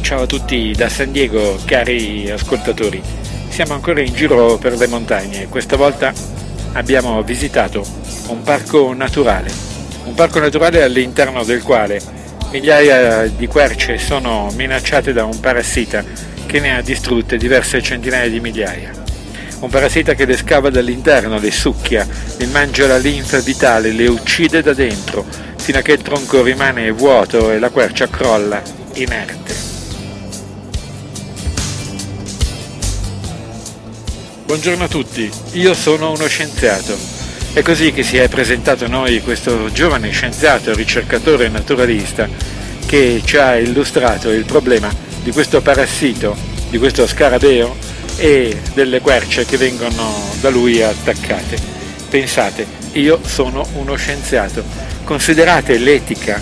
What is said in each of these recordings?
Ciao a tutti da San Diego, cari ascoltatori. Siamo ancora in giro per le montagne. Questa volta abbiamo visitato un parco naturale. Un parco naturale all'interno del quale migliaia di querce sono minacciate da un parassita che ne ha distrutte diverse centinaia di migliaia. Un parassita che le scava dall'interno, le succhia, le mangia la linfa vitale, le uccide da dentro, fino a che il tronco rimane vuoto e la quercia crolla inerte. Buongiorno a tutti, io sono uno scienziato. È così che si è presentato a noi questo giovane scienziato, ricercatore naturalista che ci ha illustrato il problema di questo parassito, di questo scarabeo e delle querce che vengono da lui attaccate. Pensate, io sono uno scienziato. Considerate l'etica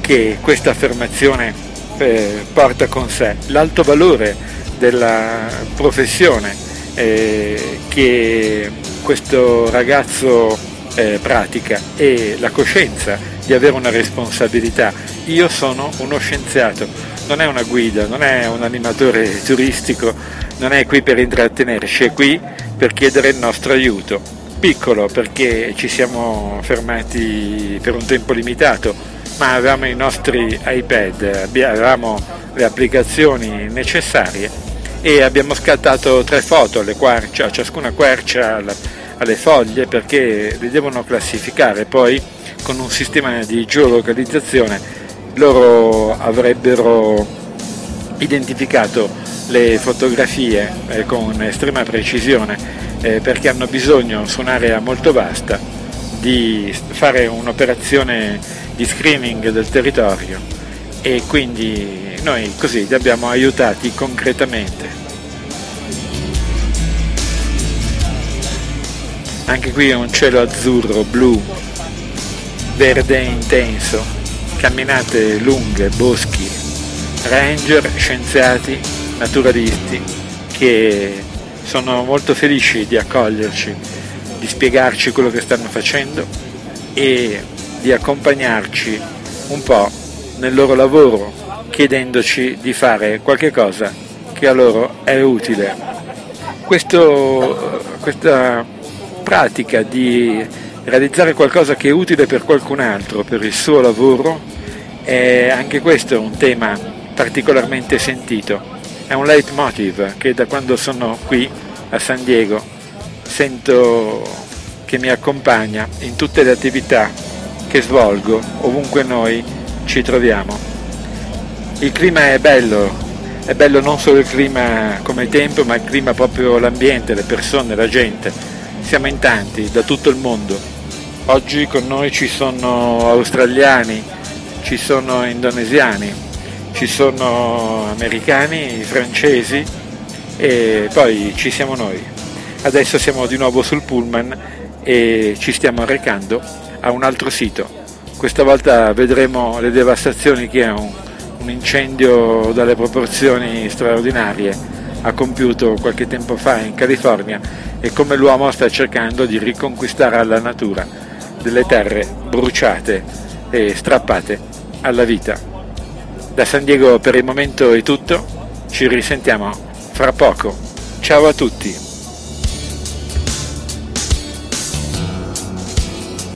che questa affermazione eh, porta con sé, l'alto valore della professione eh, che questo ragazzo eh, pratica e la coscienza di avere una responsabilità. Io sono uno scienziato, non è una guida, non è un animatore turistico, non è qui per intrattenerci, è qui per chiedere il nostro aiuto. Piccolo perché ci siamo fermati per un tempo limitato, ma avevamo i nostri iPad, avevamo le applicazioni necessarie e abbiamo scattato tre foto quercia, a ciascuna quercia alle foglie perché le devono classificare. Poi con un sistema di geolocalizzazione loro avrebbero identificato le fotografie eh, con estrema precisione eh, perché hanno bisogno su un'area molto vasta di fare un'operazione di screening del territorio. E quindi noi così li abbiamo aiutati concretamente. Anche qui è un cielo azzurro, blu, verde intenso, camminate lunghe, boschi, ranger, scienziati, naturalisti che sono molto felici di accoglierci, di spiegarci quello che stanno facendo e di accompagnarci un po' nel loro lavoro, chiedendoci di fare qualche cosa che a loro è utile. Questo, questa pratica di realizzare qualcosa che è utile per qualcun altro, per il suo lavoro, è anche questo un tema particolarmente sentito. È un leitmotiv che da quando sono qui a San Diego sento che mi accompagna in tutte le attività che svolgo ovunque noi ci troviamo. Il clima è bello, è bello non solo il clima come tempo, ma il clima proprio l'ambiente, le persone, la gente siamo in tanti da tutto il mondo. Oggi con noi ci sono australiani, ci sono indonesiani, ci sono americani, francesi e poi ci siamo noi. Adesso siamo di nuovo sul pullman e ci stiamo recando a un altro sito. Questa volta vedremo le devastazioni che un, un incendio dalle proporzioni straordinarie ha compiuto qualche tempo fa in California e come l'uomo sta cercando di riconquistare alla natura delle terre bruciate e strappate alla vita. Da San Diego per il momento è tutto, ci risentiamo fra poco. Ciao a tutti!